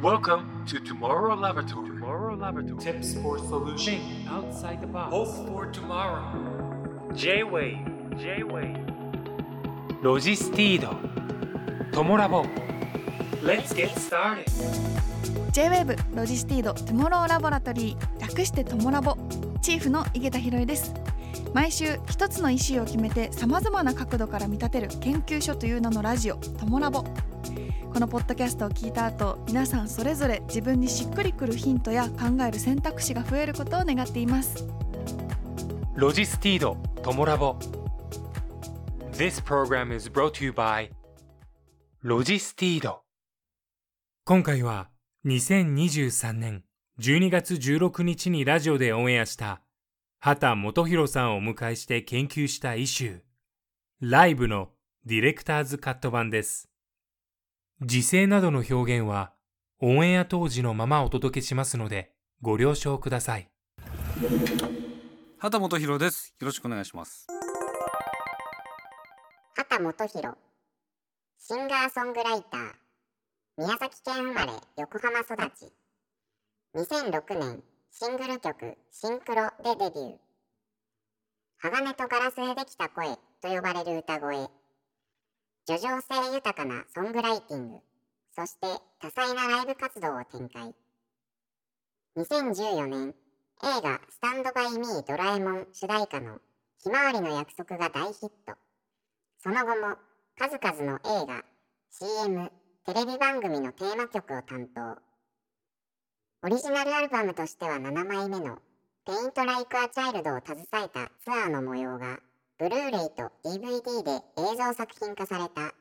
Welcome to Tomorrow Laboratory. Tomorrow Laboratory. Tips for solution Think outside the box. Hope for tomorrow J-WAVE. J-WAVE. ロジスティード。トモラボ。Let's get started J-WAVE ロジスティード Tomorrow Laboratory 略してトモラボチーフの井桁弘恵です毎週一つのイシューを決めてさまざまな角度から見立てる研究所という名のラジオトモラボこのポッドキャストを聞いた後皆さんそれぞれ自分にしっくりくるヒントや考える選択肢が増えることを願っていますロジスティード。トモラボ。This program is brought to you by ロジスティード。今回は2023年12月16日にラジオでオンエアした畑元博さんをお迎えして研究したイシュー、ライブのディレクターズカット版です。時勢などの表現はオンエア当時のままお届けしますのでご了承ください。畑本博です。よろしくお願いします。畑元博シンガーソングライター宮崎県生まれ横浜育ち2006年シングル曲「シンクロ」でデビュー鋼とガラスでできた声と呼ばれる歌声叙情性豊かなソングライティングそして多彩なライブ活動を展開2014年映画「スタンドバイミードラえもん」主題歌の「ひまわりの約束」が大ヒットその後も数々の映画、CM、テレビ番組のテーマ曲を担当。オリジナルアルバムとしては7枚目の Paint Like a Child を携えたツアーの模様が、ブルーレイと DVD で映像作品化された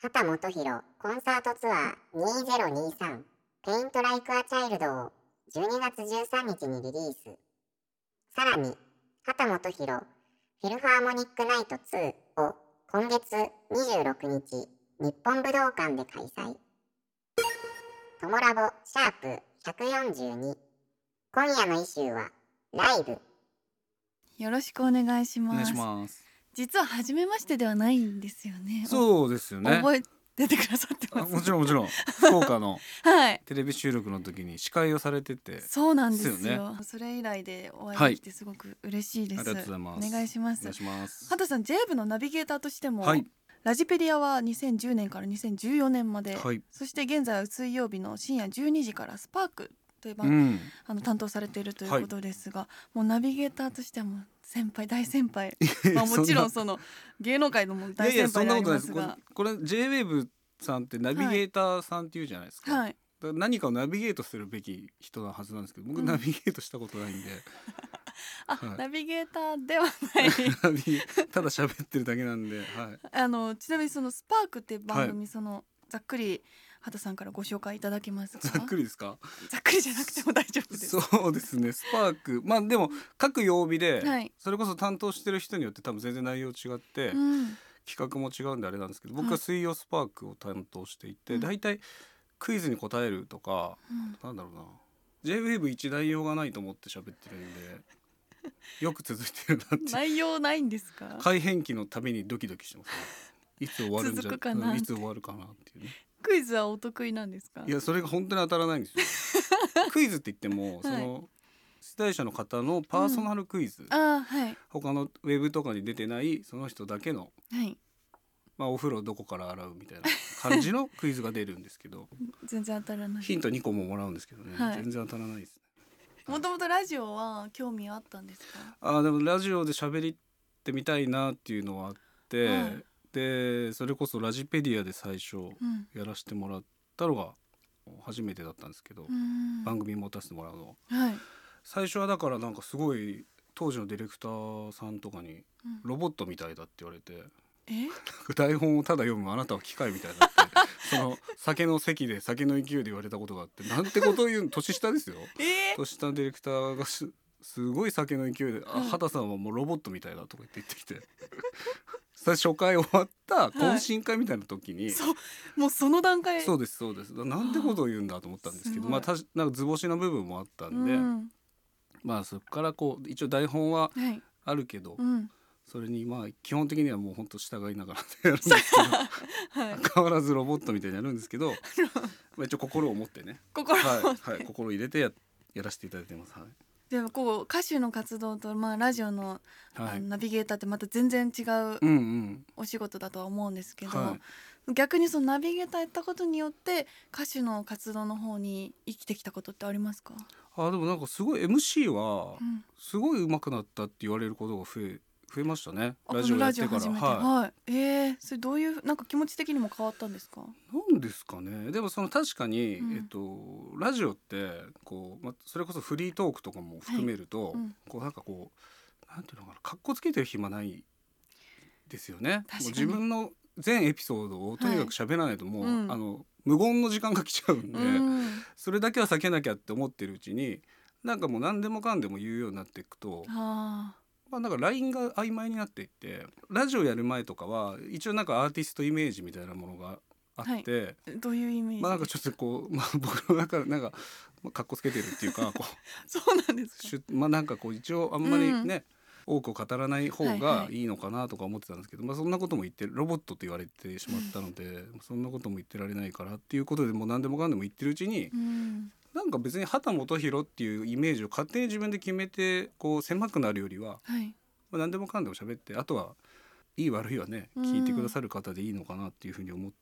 畑元博コンサートツアー2023 Paint Like a Child を12月13日にリリース。さらに、畑元博フィルハーモニックナイト2を今月26日、日本武道館で開催。トモラボシャープ142。今夜のイシューは、ライブ。よろしくお願いしますお願いします。実は初めましてではないんですよねそうですよね。覚えててくださってあますもちろんもちろん。福岡のはいテレビ収録の時に司会をされてて、そうなんですよですよそれ以来でお会はいいできてすごく嬉しいです、ありがとうございます。お願いしますお願いします。畑さん J 部のナビゲーターとしても、はいラジペディアは2010年から2014年まで、はい。そして現在は水曜日の深夜12時からスパークというん。あの担当されているということですが、もうナビゲーターとしてはもう先輩大先輩。まあもちろんその芸能界のも大先輩であなことない。です。りますが。これこれ J-Wave さんってナビゲーターさんっていうじゃないですか。はい。だから何かをナビゲートするべき人なはずなんです。けど、僕うん。ナビゲートしたことないんで、あ、はい。ナビゲーターではない。ただ喋ってるだけなんで、はい。あのちなみにそのスパークっていう番組、そのざっくり畑さんからご紹介いただけますか？ざっくりですか？ざっくりじゃなくても大丈夫です。そうですね。スパーク。まあでも各曜日で、はい。それこそ担当してる人によって多分全然内容違って、うん。企画も違うんであれなんですけど僕ははい。水曜スパークを担当していて、うん。大体クイズに答えるとかうん。なんだろうな。JWAVE 一内容がないと思って喋ってるんでよく続いてるなって。内容ないんですか？改変期のためにドキドキしてます、ね、いつ終わるんじゃいつ終わるかなっていうねクイズはお得意なんですか？いやそれが本当に当たらないんですよ。クイズって言っても、その出題者の方のパーソナルクイズ、あーはい。他のウェブとかに出てないその人だけの、はい。まあ、お風呂どこから洗うみたいな感じのクイズが出るんですけど。全然当たらない。ヒント2個ももらうんですけどね、はい。全然当たらないですね。もともとラジオは興味あったんですか？あーでもラジオで喋ってみたいなっていうのはあって、はいでそれこそラジペディアで最初うん。やらせてもらったのが初めてだったんですけど、うん。番組持たせてもらうの。はい。最初はだからなんかすごい当時のディレクターさんとかにうん。ロボットみたいだって言われてえ？台本をただ読むあなたは機械みたいだって その酒の席で酒の勢いで言われたことがあってなんてことを言うの年下ですよ。え？年下のディレクターがすすごい酒の勢いで「あはい畑さんはもうロボットみたいだ」とか言って言ってきて初回終わった懇親会みたいな時に、そう。もうその段階。そうですそうです。なんてことを言うんだと思ったんですけどまあたしなんか図星の部分もあったんで、うん。まあそこからこう一応台本ははい。あるけど、うん。それにまあ基本的にはもう本当従いながらやるんですけど はい。変わらずロボットみたいにやるんですけど まあ一応心を持ってね。心はい、はい、心を入れてややらせていただいてます。はいでもこう歌手の活動とまあラジオの,、はい。ナビゲーターってまた全然違ううんうん。お仕事だとは思うんですけど、はい。逆にそのナビゲーターやったことによって歌手の活動の方に生きてきたことってありますか、あでもなんかすごい MC はうん。すごい上手くなったって言われることが増え増えましたね。あラジオやってから。このラジオ始めて、ははい。えー、それどういうなんか気持ち的にも変わったんですか？いなんですかね。でもその確かに、うん。えっとラジオってこうまそれこそフリートークとかも含めると、うんこうなんかこうなんていうのかな格好つけてる暇ないですよね。確かに。もう自分の全エピソードをとにかく喋らないともう、うん。あの無言の時間が来ちゃうんで、うん。それだけは避けなきゃって思ってるうちになんかもう何でもかんでも言うようになっていくとあまあ、なんか LINE が曖昧になっていってラジオやる前とかは一応なんかアーティストイメージみたいなものがあって、ーどういうイメージ？まあなんかちょっとこう、まあ、僕の中でなんかまあかっこつけてるっていうかこ そうなんですまあなんかこう一応あんまりね、多くを語らない方はいはい。がいいのかなとか思ってたんですけど、まあそんなことも言ってロボットと言われてしまったので、そんなことも言ってられないからっていうことでもう何でもかんでも言ってるうちに、うんなんか別に畑基博っていうイメージを勝手に自分で決めてこう狭くなるよりははい。まあ、何でもかんでも喋ってあとはいい悪いはねうん聞いてくださる方でいいのかなっていうふうに思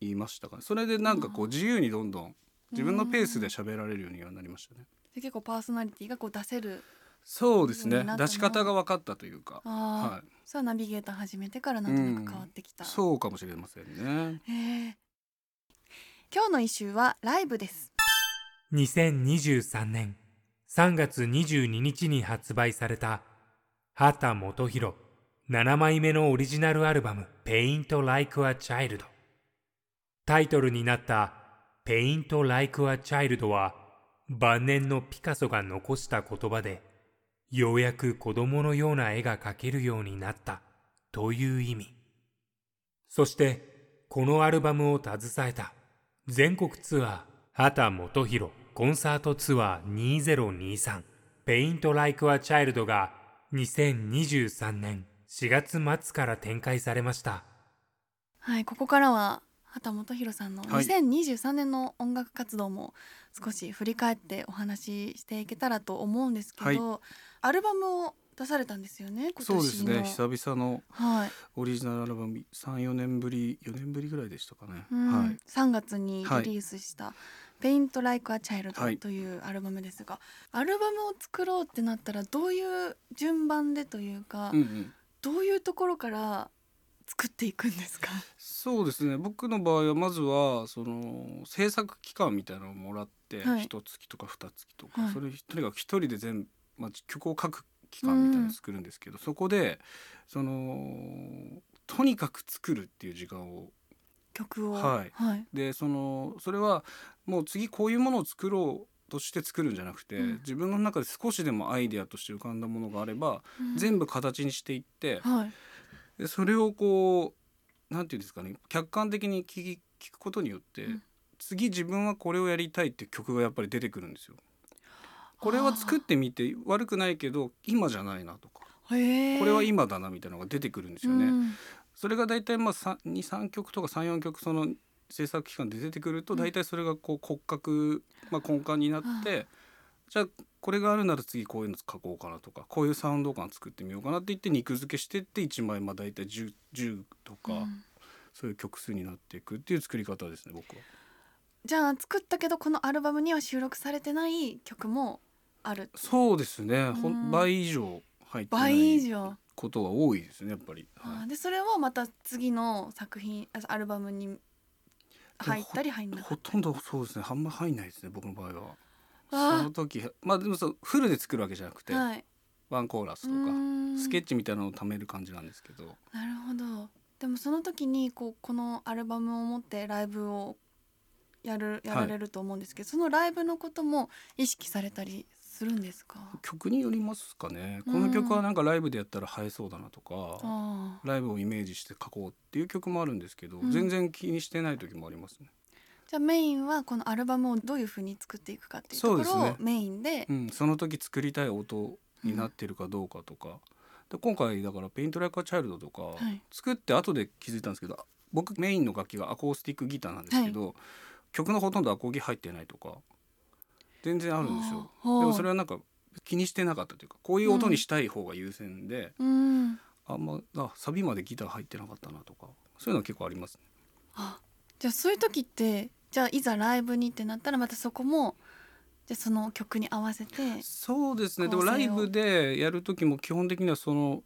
いましたからそれでなんかこう自由にどんどん自分のペースで喋られるようにはなりましたね。で結構パーソナリティがこう出せるそうですね。出し方が分かったというか、はい、それはナビゲーター始めてからなんとなく変わってきた、そうかもしれませんね。へえ今日の一週はライブです2023年3月22日に発売された畑基博7枚目のオリジナルアルバム Paint Like a Child タイトルになった Paint Like a Child は晩年のピカソが残した言葉でようやく子供のような絵が描けるようになったという意味。そしてこのアルバムを携えた全国ツアー畑基博コンサートツアー2023ペイント・ライク・ア・チャイルドが2023年4月末から展開されました。はいここからは畑基博さんのはい。2023年の音楽活動も少し振り返ってお話ししていけたらと思うんですけど、アルバムを出されたんですよね今年の。そうですね久々のはい、オリジナルアルバム34年ぶり4年ぶりぐらいでしたかね。うんはい。3月にリリースした「Paint Like a は Child い」というアルバムですが、アルバムを作ろうってなったらどういう順番でというか、うんうん。どういうところから作っていくんですか？そうですね。僕の場合はまずはその制作期間みたいなのをもらってはい。一月とか二月とか、はい。それとにかく一人で全部、まあ、曲を書く期間みたいなのを作るんですけど、そこでそのとにかく作るっていう時間を曲を。はい。はい。でそのそれはもう次こういうものを作ろうとして作るんじゃなくて、うん。自分の中で少しでもアイデアとして浮かんだものがあれば、うん。全部形にしていって、はい。でそれをこうなんていうんですかね客観的に聞き聞くことによって、うん。次自分はこれをやりたいって曲がやっぱり出てくるんですよ。これは作ってみて悪くないけど今じゃないなとかこれは今だなみたいなのが出てくるんですよね。うんそれが大体まあ23曲とか34曲その制作期間で出てくるとうん。大体それがこう骨格、まあ、根幹になってじゃあこれがあるなら次こういうの書こうかなとかこういうサウンド感作ってみようかなって言って肉付けしてって1枚まあ大体 10, 10とか、うん。そういう曲数になっていくっていう作り方ですね僕は。じゃあ作ったけどこのアルバムには収録されてない曲もある。そうですね、倍以上入ってな倍以い上ことが多いですねやっぱり。あはい。ーでそれはまた次の作品あアルバムに入ったり入んなかほとんどそうですね。あんま入んないですね僕の場合は。あ。その時まあでもそうフルで作るわけじゃなくて、はい。ワンコーラスとうかスケッチみたいなのを貯める感じなんですけど。なるほど。でもその時にこうこのアルバムを持ってライブをやるやられると思うんですけど、そのライブのことも意識されたりするんですか？曲によりますかね。うん。この曲はなんかライブでやったら映えそうだなとかライブをイメージして書こうっていう曲もあるんですけど、うん。全然気にしてない時もありますね。じゃあメインはこのアルバムをどういうふうに作っていくかっていうところをメインで。うん、その時作りたい音になってるかどうかとか、で今回だから「ペイント・ライカ・チャイルド」とかはい。作って後で気づいたんですけど僕メインの楽器がアコースティックギターなんですけど、曲のほとんどアコギ入ってないとか全然あるんですよ。はあでもそれはなんか気にしてなかったというかこういう音にしたい方が優先で、うん。あんまあサビまでギター入ってなかったなとかそういうのは結構ありますね。あじゃあそういう時ってじゃあいざライブにってなったらまたそこもじゃあその曲に合わせてそうですね。でもライブでやる時も基本的にはその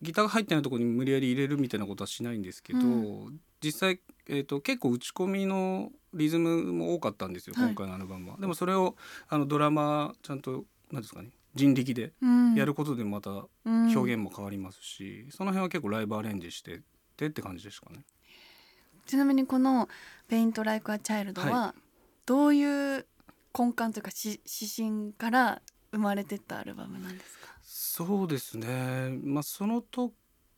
ギターが入ってないところに無理やり入れるみたいなことはしないんですけど、う実際、えー、と結構打ち込みのリズムも多かったんですよ、はい。今回のアルバムは。でもそれをあのドラマちゃんと何ですかね人力でうん。やることでまたうん。表現も変わりますし、その辺は結構ライブアレンジしてってって感じでしたかね。ちなみにこの「ペイント・ライク・ア・チャイルド」ははどういう根幹というかし指針から生まれてったアルバムなんですか？そうですね、まあ、その時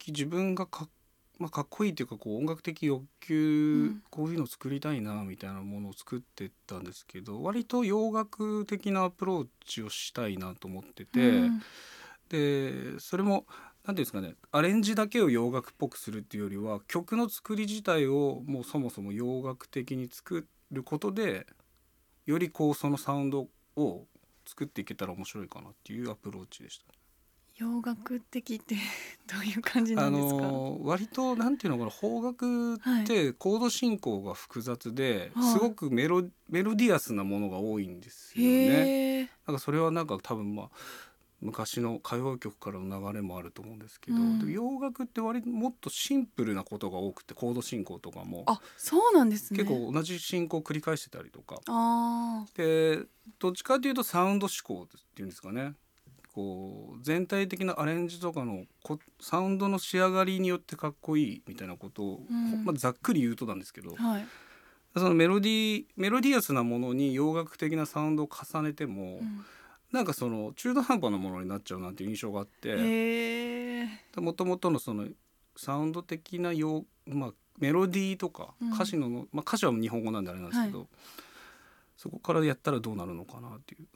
自分がか,、まあ、かっこいいというかこう音楽的欲求、うんこういうの作りたいなみたいなものを作ってったんですけど割と洋楽的なアプローチをしたいなと思ってて、うんでそれも何ていうんですかねアレンジだけを洋楽っぽくするっていうよりは曲の作り自体をもうそもそも洋楽的に作ることでよりこうそのサウンドを作っていけたら面白いかなっていうアプローチでした。洋楽的ってどういう感じなあんですか、のー割となんていうのかな邦楽ってコード進行が複雑で、はい。すごくメロメロディアスなものが多いんですよね。なんかそれはなんか多分まあ昔の歌謡曲からの流れもあると思うんですけど、うん。で洋楽って割ともっとシンプルなことが多くてコード進行とかも、あそうなんですね。結構同じ進行を繰り返してたりとか。あでどっちかというとサウンド思考っていうんですかねこう全体的なアレンジとかのこサウンドの仕上がりによってかっこいいみたいなことを、うん。まあ、ざっくり言うとなんですけど、ーはい、そのメロディーメロディアスなものに洋楽的なサウンドを重ねても、うん。なんかその中途半端なものになっちゃうなっていう印象があってもともとのそのサウンド的な洋、まあ、メロディーとかうん。歌詞の、まあ、歌詞は日本語なんであれなんですけど、そこからやったらどうなるのかなっていう、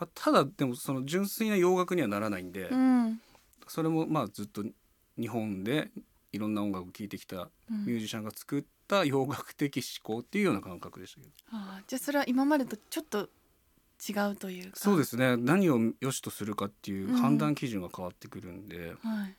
まあ、ただでもその純粋な洋楽にはならないんで、うん。それもまあずっと日本でいろんな音楽を聴いてきたうん。ミュージシャンが作った洋楽的思考っていうような感覚でしたけど。あーじゃあそれは今までとちょっと違うというか。そうですね。何を良しとするかっていう判断基準が変わってくるんで、はい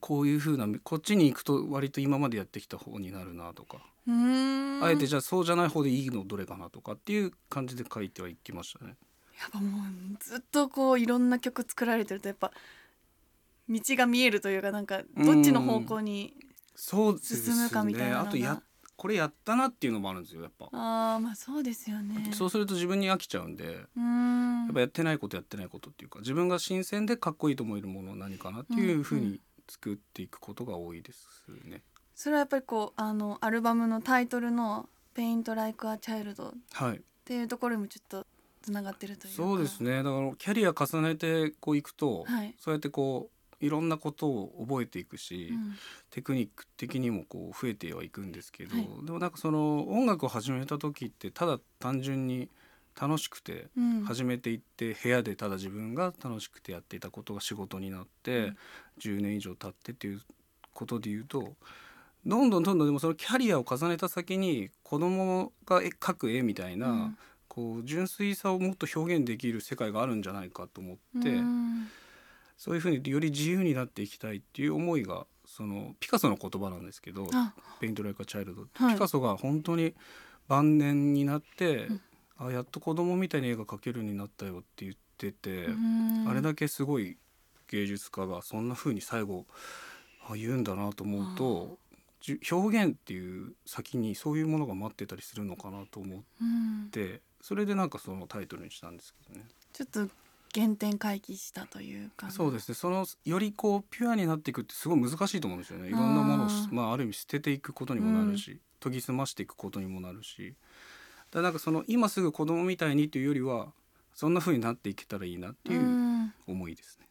こういう風なこっちに行くと割と今までやってきた方になるなとか、あえてじゃあそうじゃない方でいいのどれかなとかっていう感じで書いてはいきましたね。やっぱもうずっとこういろんな曲作られてるとやっぱ道が見えるというかなんかどっちの方向に進むかみたいなのがあとやこれやったなっていうのもあるんですよやっぱ。ああまあそうですよね。そうすると自分に飽きちゃうんでうーん。やっぱやってないことやってないことっていうか自分が新鮮でかっこいいと思えるものは何かなっていう風に作っていくことが多いですね。それはやっぱりこうあのアルバムのタイトルの「Paint Like a Child」っはい。ていうところにもちょっとつながってるというか。そうですね。だからキャリア重ねてこういくと、はい。そうやってこういろんなことを覚えていくし、うん。テクニック的にもこう増えてはいくんですけど、はい。でもなんかその音楽を始めた時ってただ単純に楽しくてうん。始めていって部屋でただ自分が楽しくてやっていたことが仕事になって、うん。10年以上経ってっていうことで言うとどんどんどんどんでもそのキャリアを重ねた先に子供が絵描く絵みたいな、うんこう純粋さをもっと表現できる世界があるんじゃないかと思って、うんそういうふうにより自由になっていきたいっていう思いがそのピカソの言葉なんですけどあ「ペイント・ライカ・チャイルド」はい。ピカソが本当に晩年になって、うん。あやっと子供みたいに絵が描けるようになったよって言ってて、うん。あれだけすごい芸術家がそんなふうに最後あ言うんだなと思うとじ表現っていう先にそういうものが待ってたりするのかなと思っうん。てそれでなんかそのタイトルにしたんですけどね。ちょっと原点回帰したというかそうですね。そのよりこうピュアになっていくってすごい難しいと思うんですよね。いろんなものをまあ、ある意味捨てていくことにもなるし、研ぎ澄ましていくことにもなるし。だからなんかその今すぐ子供みたいにっていうよりはそんな風になっていけたらいいなっていううん。思いですね。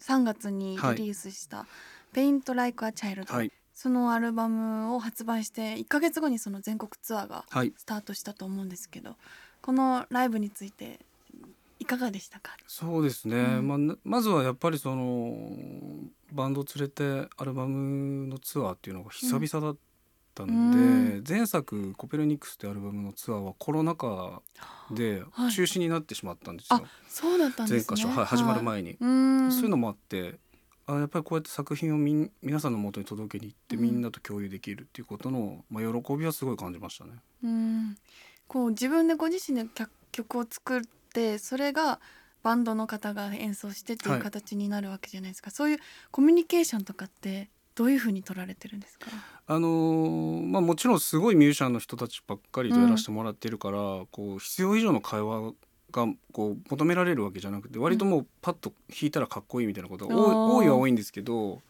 3月にリリースした「Paint Like a Child」はい、そのアルバムを発売して1ヶ月後にその全国ツアーがはい、スタートしたと思うんですけどこのライブについていかがでしたか？そうですね、うん。まあなまずはやっぱりそのバンドを連れてアルバムのツアーっていうのが久々だったんで、う前作「コペルニクス」ってアルバムのツアーはコロナ禍ではい。中止になってしまったんですよ、あそうだったんですね。前箇所、はい、始まる前に、うん。そういうのもあってあやっぱりこうやって作品をみん皆さんの元に届けに行ってうん。みんなと共有できるっていうことの、まあ、喜びはすごい感じましたね。うん。こう自分でご自身で曲曲を作ってそれがバンドの方が演奏してっていうはい。形になるわけじゃないですか、そういうコミュニケーションとかってどういうふうに取られてるんですか？あのーまあ、もちろんすごいミュージシャンの人たちばっかりとやらせてもらってるから、こう必要以上の会話がこう求められるわけじゃなくて割ともうパッと弾いたらかっこいいみたいなことが多いは多いんですけど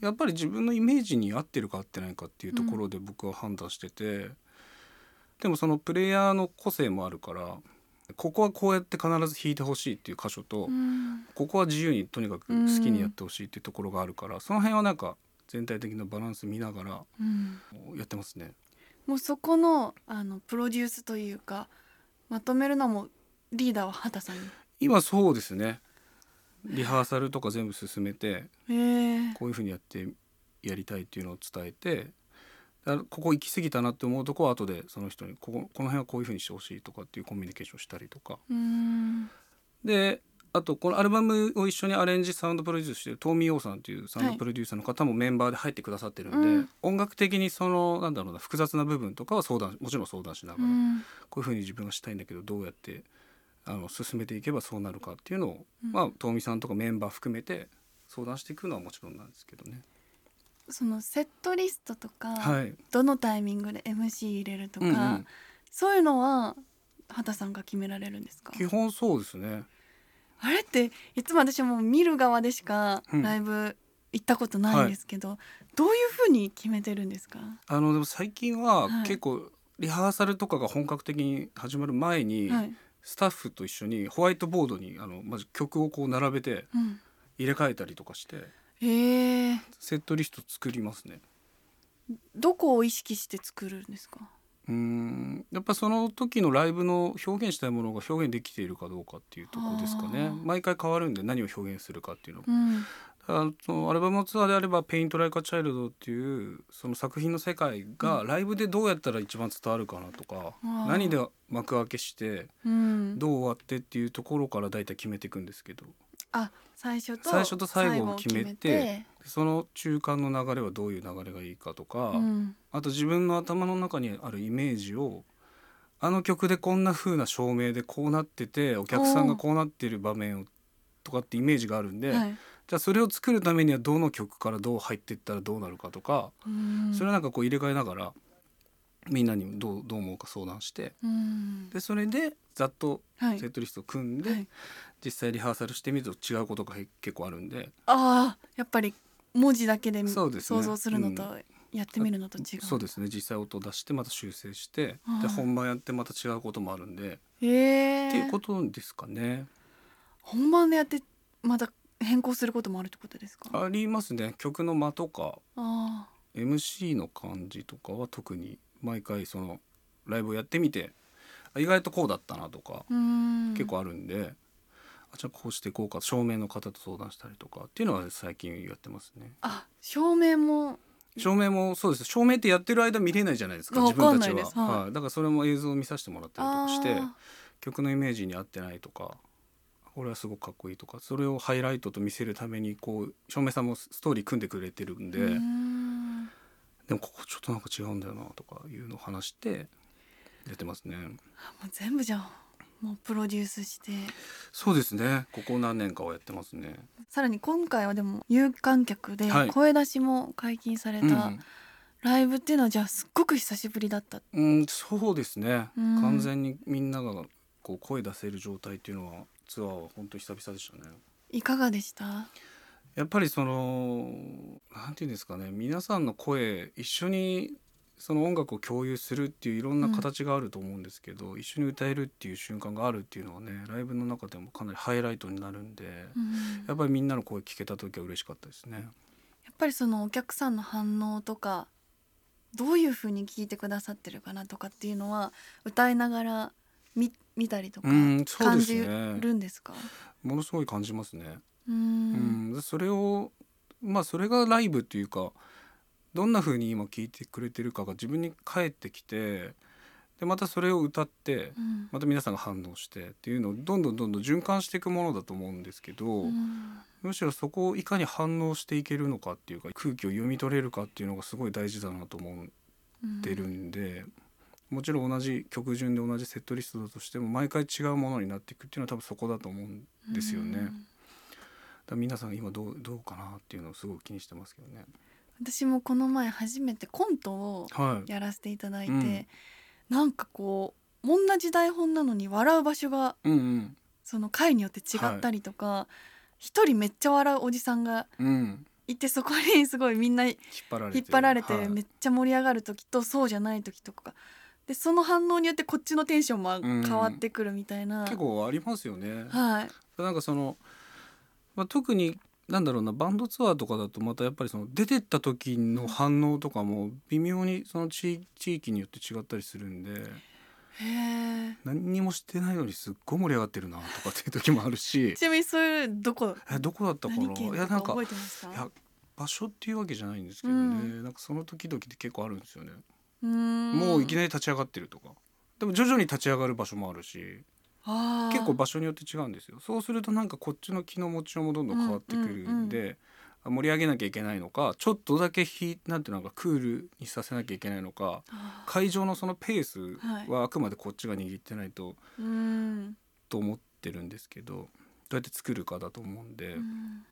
やっぱり自分のイメージに合ってるか合ってないかっていうところで僕は判断してて、でもそのプレイヤーの個性もあるからここはこうやって必ず弾いてほしいっていう箇所と、うん。ここは自由にとにかく好きにやってほしいっていうところがあるから、その辺はなんか全体的なバランス見ながらうん。やってますね。もうそこのあのプロデュースというかまとめるのもリーダーは秦さんに？今そうですね。リハーサルとか全部進めてへえ。こういうふうにやってやりたいっていうのを伝えてだここ行き過ぎたなって思うとこは後でその人にこここの辺はこういうふうにしてほしいとかっていうコミュニケーションしたりとか。うん。であとこのアルバムを一緒にアレンジサウンドプロデュースしてるトオミヨウさんっていうサウンドプロデューサーの方もメンバーで入ってくださってるんで、うん。音楽的にそのなんだろうな複雑な部分とかは相談もちろん相談しながら、うん。こういうふうに自分がしたいんだけどどうやってあの進めていけばそうなるかっていうのを、うん。まあ遠見さんとかメンバー含めて相談していくのはもちろんなんですけどね。そのセットリストとか、はい、どのタイミングで MC 入れるとか、うんうん。そういうのは畑さんが決められるんですか？基本そうですね。あれっていつも私はもう見る側でしかうん。ライブ行ったことないんですけど、どういうふうに決めてるんですか？あのでも最近ははい。結構リハーサルとかが本格的に始まる前に、はい、スタッフと一緒にホワイトボードにあのまず曲をこう並べてうん、入れ替えたりとかしてえ。ー、セットリスト作りますね。どこを意識して作るんですか？うーん。やっぱその時のライブの表現したいものが表現できているかどうかっていうところですかね。毎回変わるんで何を表現するかっていうのが。うんあのアルバムのツアーであれば「ペイント・ライカ・チャイルド」っていうその作品の世界がライブでどうやったら一番伝わるかなとか、あー。何で幕開けしてうん。どう終わってっていうところから大体決めていくんですけど。あ最初と最初と最後を決めてその中間の流れはどういう流れがいいかとか、うん。あと自分の頭の中にあるイメージをあの曲でこんな風な照明でこうなっててお客さんがこうなってる場面をとかってイメージがあるんで、はいじゃあそれを作るためにはどの曲からどう入っていったらどうなるかとか、うん。それはなんかこう入れ替えながらみんなにどうどう思うか相談してうん。でそれでざっとはい。セットリストを組んで、はい。実際リハーサルしてみると違うことがへ結構あるんで。ああやっぱり文字だけでそうですね。想像するのとやってみるのと違う、そうですね。実際音を出してまた修正してで本番やってまた違うこともあるんで、へえ。っていうことですかね。本番でやってまた変更することもあるってことですか？あありますね。曲の間とかあ MC の感じとかは特に毎回そのライブをやってみてあ意外とこうだったなとか結構あるんで、あじゃあこうしていこうか照明の方と相談したりとかっていうのは最近やってますね。あ照明も。照明もそうです。照明ってやってる間見れないじゃないですかわ自分たちは、はい。はい、だからそれも映像を見させてもらったりとかしてあ曲のイメージに合ってないとかこれはすごくかっこいいとかそれをハイライトと見せるためにこう照明さんもストーリー組んでくれてるんで、でもここちょっとなんか違うんだよなとかいうのを話してやってますね。あもう全部じゃあもうプロデュースして。そうですね。ここ何年かはやってますね。さらに今回はでも有観客ではい。声出しも解禁されたうん、ライブっていうのはじゃあすっごく久しぶりだった。うん、そうですね、うん。完全にみんながこう声出せる状態っていうのはツアーは本当に久々でしたね。いかがでした？やっぱりそのなんていうんですかね皆さんの声一緒にその音楽を共有するっていういろんな形があると思うんですけど、一緒に歌えるっていう瞬間があるっていうのはねライブの中でもかなりハイライトになるんで、うんやっぱりみんなの声聞けた時は嬉しかったですね。やっぱりそのお客さんの反応とかどういう風に聞いてくださってるかなとかっていうのは歌いながら見見たりとか感じですね。るんですか？ものすごい感じますね。うん、それをまあそれがライブっていうかどんな風に今聴いてくれてるかが自分に返ってきてでまたそれを歌ってうん。また皆さんが反応してっていうのをどんどんどんどん循環していくものだと思うんですけど、うん。むしろそこをいかに反応していけるのかっていうか空気を読み取れるかっていうのがすごい大事だなと思ってるんで、もちろん同じ曲順で同じセットリストだとしても毎回違うものになっていくっていうのは多分そこだと思うんですよね。だ皆さん今どうどうかなっていうのをすごく気にしてますけどね。私もこの前初めてコントをはい。やらせていただいて、うんなんかこう同じ台本なのに笑う場所がうんその回によって違ったりとか一、人めっちゃ笑うおじさんがうんうん。いてそこにすごいみんな引引っ張られてっ張られてはいめっちゃ盛り上がる時とそうじゃない時とかでその反応によってこっちのテンションもん。変わってくるみたいな、結構ありますよね。はい。なんかその、まあ、特になんだろうなバンドツアーとかだとまたやっぱりその出てった時の反応とかも微妙にその地地域によって違ったりするんでへえ何にもしてないのにすっごい盛り上がってるなとかっていう時もあるし。ちなみにそれどこ？えどこだったかな？いやなんか場所っていうわけじゃないんですけどね、うん。なんかその時々って結構あるんですよね、もういきなり立ち上がってるとか。でも徐々に立ち上がる場所もあるし。結構場所によって違うんですよ。そうするとなんかこっちの気の持ちようもどんどん変わってくるんで、あ盛り上げなきゃいけないのかちょっとだけひなんていうのかクールにさせなきゃいけないのかあ会場のそのペースはい。はあくまでこっちが握ってないと、ーうーん。と思ってるんですけどどうやって作るかだと思うんで、うん。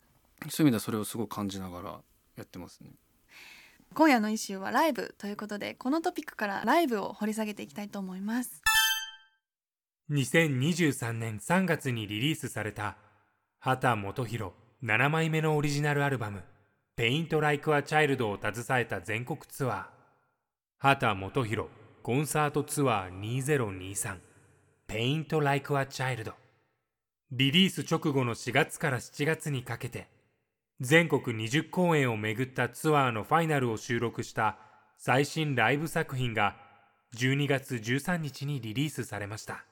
そういう意味ではそれをすごい感じながらやってますね。今夜のイシューはライブということでこのトピックからライブを掘り下げていきたいと思います。2023年3月にリリースされた畑基博7枚目のオリジナルアルバム「Paint Like a Child」を携えた全国ツアー。畑基博コンサートツアー2023 Paint Like a Child リリース直後の4月から7月にかけて全国20公演を巡ったツアーのファイナルを収録した最新ライブ作品が12月13日にリリースされました。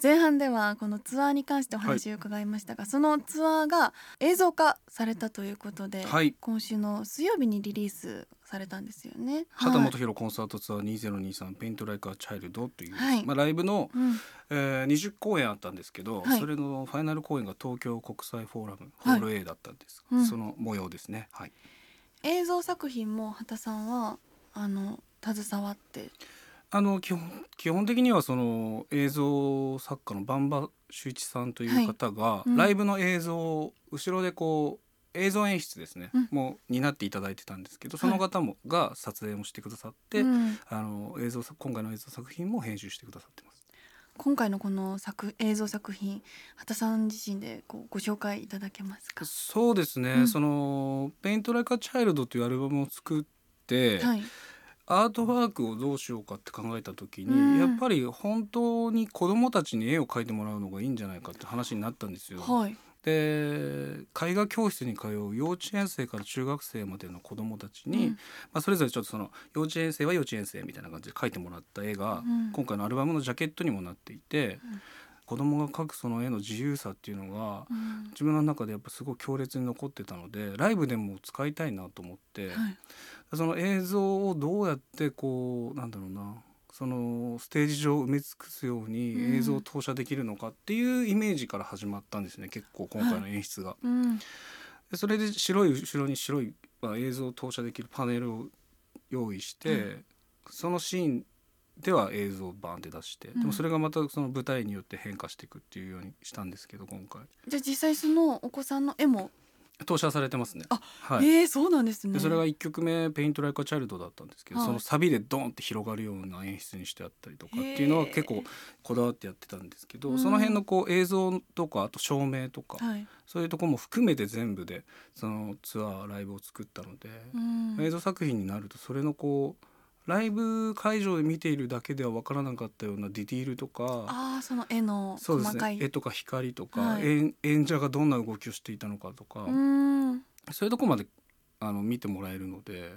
前半ではこのツアーに関してお話を伺いましたが、そのツアーが映像化されたということで、はい。今週の水曜日にリリースされたんですよね。はい畑基博コンサートツアー2023 Paint Like a Child という、はい。まあ、ライブの、うん。えー、20公演あったんですけど、はい。それのファイナル公演が東京国際フォーラムホはい。ール A だったんです、うん。その模様ですね。はい。映像作品も秦さんはあの携わってあの基本基本的にはその映像作家の番場秀一さんという方が、うん。ライブの映像を後ろでこう映像演出ですね、うん。もう担っていただいてたんですけどその方も、が撮影もしてくださって、うん。あの映像今回の映像作品も編集してくださってます。今回のこの作映像作品畑さん自身でこうご紹介いただけますか？そうですね、うん。その「ペイント・ライカ・チャイルド」というアルバムを作って、はいアートワークをどうしようかって考えた時に、うん。やっぱり本当に子どもたちに絵を描いてもらうのがいいんじゃないかって話になったんですよ。はい。で絵画教室に通う幼稚園生から中学生までの子どもたちに、うん。まあ、それぞれちょっとその幼稚園生は幼稚園生みたいな感じで描いてもらった絵が、うん。今回のアルバムのジャケットにもなっていて、うん子どもが描くその絵の自由さっていうのが、うん。自分の中でやっぱすごい強烈に残ってたのでライブでも使いたいなと思って、はい。その映像をどうやってこうなんだろうなそのステージ上を埋め尽くすようにうん。映像を投射できるのかっていうイメージから始まったんですね結構今回の演出が。うん。でそれで白い後ろに白い、まあ、映像を投射できるパネルを用意して、うんそのシーンでは映像をバーンって出して、うん。でもそれがまたその舞台によって変化していくっていうようにしたんですけど今回。じゃあ実際そのお子さんの絵も、投射されてますね。あはい。えー、そうなんですね。でそれが1曲目「ペイント・ライカ・チャイルド」だったんですけど、はい。そのサビでドンって広がるような演出にしてあったりとかっていうのは結構こだわってやってたんですけど、うんその辺のこう映像とかあと照明とか、はい、そういうところも含めて全部でそのツアーライブを作ったので、うん。映像作品になるとそれのこうライブ会場で見ているだけでは分からなかったようなディティールとか。ああその絵の細かい。ね絵とか光とか、はい。演演者がどんな動きをしていたのかとか、うん。そういうとこまであの見てもらえるので。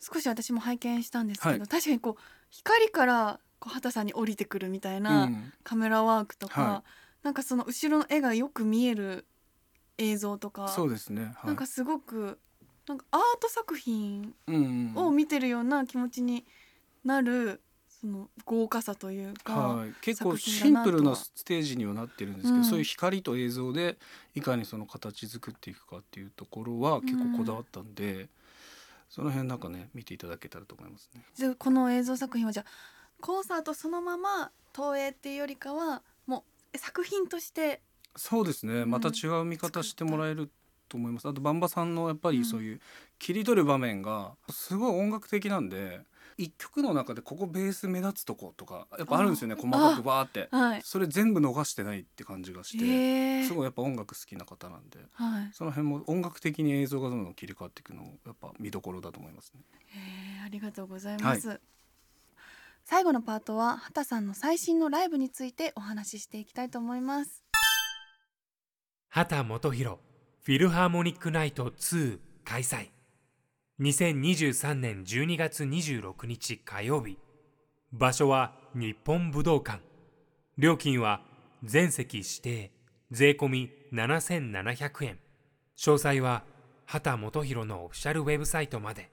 少し私も拝見したんですけど、はい。確かにこう光からこう畑さんに降りてくるみたいうん。なカメラワークとか、はなんかその後ろの絵がよく見える映像とかそうですね、はい、なんかすごくなんかアート作品うんうん。を見てるような気持ちになるその豪華さというか、はい、結構シンプルなステージにはなってるんですけど、うん。そういう光と映像でいかにその形作っていくかっていうところは結構こだわったんで、その辺なんかね見ていただけたらと思いますね。じゃあこの映像作品はじゃあコンサートそのまま投影っていうよりかはもう作品としてそうですね。んまた違う見方してもらえると思います。あとバンバさんのやっぱりそういう切り取る場面がすごい音楽的なんで一曲の中でここベース目立つとことかやっぱあるんですよね。あ細かくバーって。はい。それ全部逃してないって感じがして、すごいやっぱ音楽好きな方なんで。はい。その辺も音楽的に映像がどんどん切り替わっていくのもやっぱ見どころだと思いますね。ありがとうございます、最後のパートは畑さんの最新のライブについてお話ししていきたいと思います。畑基博フィルハーモニックナイト2開催。2023年12月26日火曜日。場所は日本武道館。料金は全席指定。税込み7700円。詳細は秦基博のオフィシャルウェブサイトまで。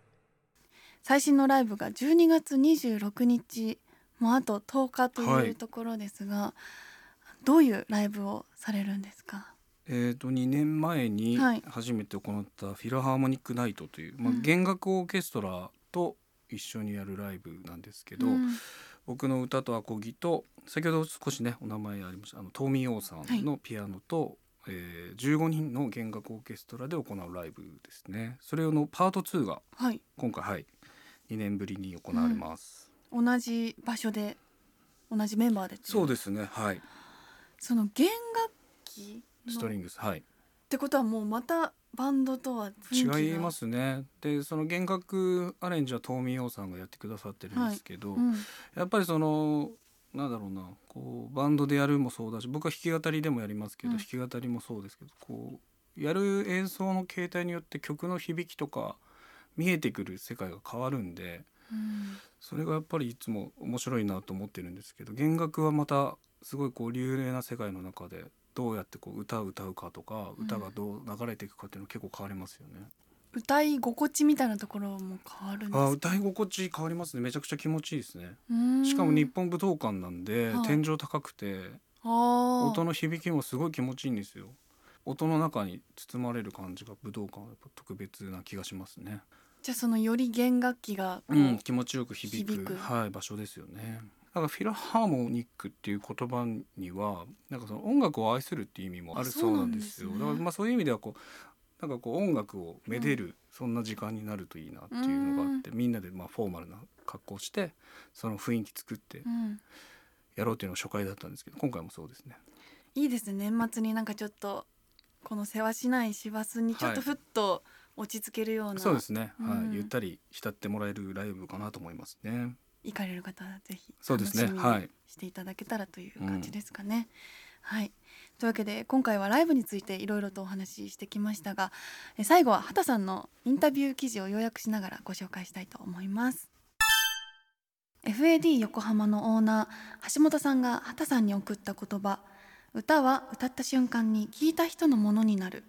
最新のライブが12月26日。もうあと10日とはい。いうところですが、どういうライブをされるんですか？えー、と2年前にはい。初めて行った Philharmonic Night という、まあうん、弦楽オーケストラと一緒にやるライブなんですけど、うん。僕の歌とアコギと先ほど少しねお名前ありましたあのトオミヨウさんのピアノと、えー15人の弦楽オーケストラで行うライブですね。それのパート2がはい。今回はい2年ぶりに行われます。同じ場所で同じメンバーでそうですねはい。その弦楽器のストリングスはい。ってことはもうまたバンドとは違いますね。でその弦楽アレンジはトーミー・オーさんがやってくださってるんですけど、うん。やっぱりそのなんだろうなこうバンドでやるもそうだし僕は弾き語りでもやりますけど、うん。弾き語りもそうですけどこうやる演奏の形態によって曲の響きとか見えてくる世界が変わるんでうん。それがやっぱりいつも面白いなと思ってるんですけど弦楽はまたすごいこう流麗な世界の中でどうやってこう歌を歌うかとかうん歌がどう流れていくかっていうの結構変わりますよね。歌い心地みたいなところも変わるんですか？あ歌い心地変わりますね。めちゃくちゃ気持ちいいですね。うん。しかも日本武道館なんで、はい。天井高くて音の響きもすごい気持ちいいんですよ。音の中に包まれる感じが武道館はやっぱ特別な気がしますね。じゃあそのより弦楽器がこう、うん気持ちよく響く響く。はい、場所ですよねだからフィラハーモニックっていう言葉にはなんかその音楽を愛するっていう意味もあるそうなんですよ。すね。だからまあそういう意味ではこうなんかこう音楽をめでる、そんな時間になるといいなっていうのがあってみんなでまあフォーマルな格好をしてその雰囲気作ってうん、やろうっていうのが初回だったんですけど今回もそうですね。いいですね。年末になんかちょっとこのせわしない市バスにちょっとはいふっと落ち着けるような、そうですね、はい。うん。ゆったり浸ってもらえるライブかなと思いますね行かれる方はぜひそうですね。楽しみにはい。していただけたらという感じですかね。はい。というわけで今回はライブについていろいろとお話ししてきましたがえ最後は畑さんのインタビュー記事を要約しながらご紹介したいと思います。FAD 横浜のオーナー橋本さんが畑さんに送った言葉「歌は歌った瞬間に聴いた人のものになる」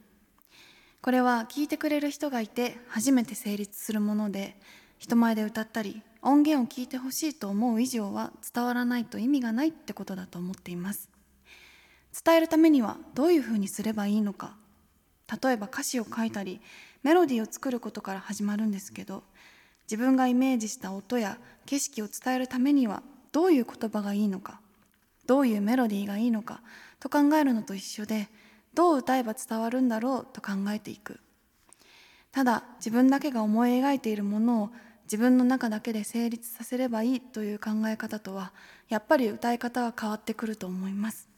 これは聴いてくれる人がいて初めて成立するもので人前で歌ったり音源を聞いてほしいと思う以上は伝わらないと意味がないってことだと思っています。伝えるためにはどういうふうにすればいいのか。例えば歌詞を書いたりメロディーを作ることから始まるんですけど自分がイメージした音や景色を伝えるためにはどういう言葉がいいのか。どういうメロディーがいいのか。と考えるのと一緒でどう歌えば伝わるんだろうと考えていく。ただ自分だけが思い描いているものを自分の中だけで成立させればいいという考え方とはやっぱり歌い方は変わってくると思います。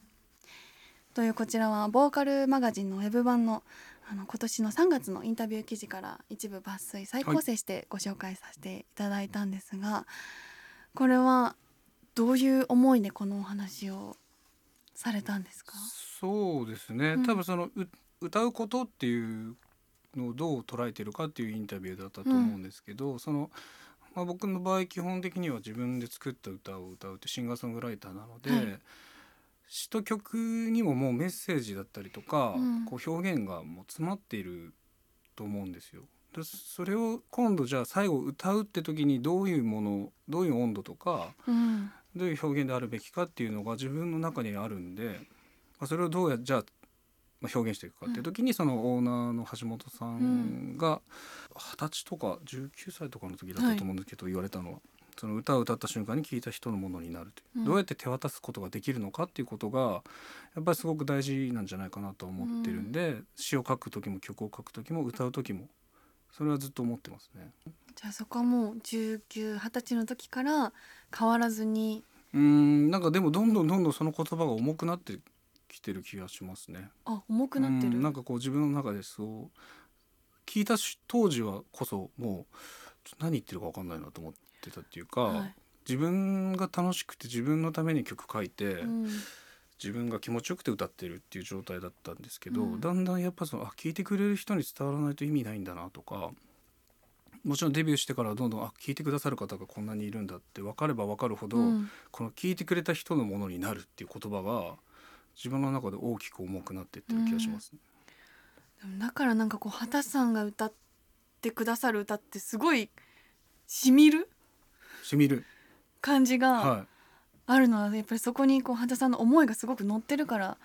というこちらはボーカルマガジンのウェブ版のあの今年の3月のインタビュー記事から一部抜粋再構成してご紹介させていただいたんですが、これはどういう思いでこのお話をされたんですか？そうですね、うん。多分そのう歌うことっていうのをどう捉えてるかっていうインタビューだったと思うんですけど、そのまあ、僕の場合基本的には自分で作った歌を歌うってシンガーソングライターなので、はい。詩と曲にももうメッセージだったりとか、うん。こう表現がもう詰まっていると思うんですよ。でそれを今度じゃあ最後歌うって時にどういうものどういう温度とかうん。どういう表現であるべきかっていうのが自分の中にあるんで、まあ、それをどうやじゃあ表現していくかっていう時にそのオーナーの橋本さんが二十歳とか19歳とかの時だったと思うんですけど、言われたのは。その歌を歌った瞬間に聴いた人のものになるという、うん。どうやって手渡すことができるのかっていうことがやっぱりすごく大事なんじゃないかなと思ってるんで、詩を書く時も曲を書く時も歌う時もそれはずっと思ってますね。じゃあそこはもう19、20歳の時から変わらずに。うーんなんかでもどんどんどんどんその言葉が重くなってきてる気がしますね。あ重くなってる？うんなんかこう自分の中でそう聞いたし当時はこそもう何言ってるか分かんないなと思ってたっていうか、はい。自分が楽しくて自分のために曲書いて、うん。自分が気持ちよくて歌ってるっていう状態だったんですけど、うん。だんだんやっぱそのあ聞いてくれる人に伝わらないと意味ないんだなとかもちろんデビューしてからどんどんあ聞いてくださる方がこんなにいるんだって分かれば分かるほど、うん。この聞いてくれた人のものになるっていう言葉が自分の中で大きく重くなってってる気がしますね。でもだからなんかこう畑さんが歌ってくださる歌ってすごいしみる？しみる、感じがはあるのはやっぱりそこにこう畑さんの思いがすごく乗ってるから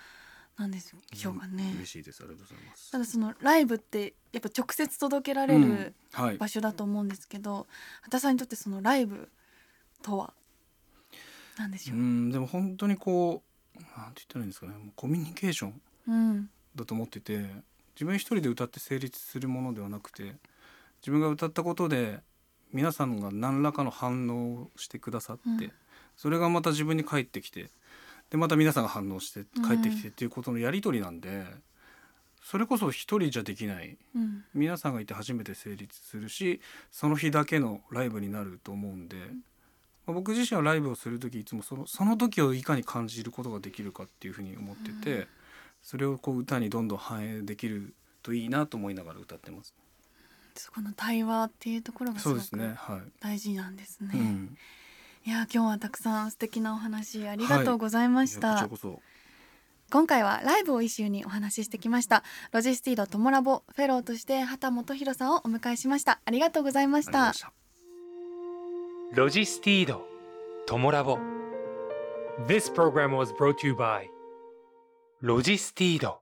なんでしょうかね。嬉しいですありがとうございます。ただそのライブってやっぱ直接届けられうんるはい場所だと思うんですけど、畑さんにとってそのライブとは何でしう？ょう。んでも本当にこうなんて言ったらいいんですかね。もうコミュニケーションうん。だと思ってて自分一人で歌って成立するものではなくて自分が歌ったことで皆さんが何らかの反応をしてくださって、うん。それがまた自分に返ってきてでまた皆さんが反応して帰ってきてっていうことのやり取りなんで、それこそ一人じゃできないうん。皆さんがいて初めて成立するしその日だけのライブになると思うんで、まあ僕自身はライブをする時いつもそのその時をいかに感じることができるかっていうふうに思ってて、それをこう歌にどんどん反映できるといいなと思いながら歌ってます。そこの対話っていうところがすごく。大事なんですね。うん。いや今日はたくさん素敵なお話ありがとうございました。こちらこそ。今回はライブをイシューにお話ししてきましたロジスティードトモラボフェローとして秦基博さんをお迎えしましたありがとうございました LOGISTEED TOMOLAB. This program was brought to you by LOGISTEED.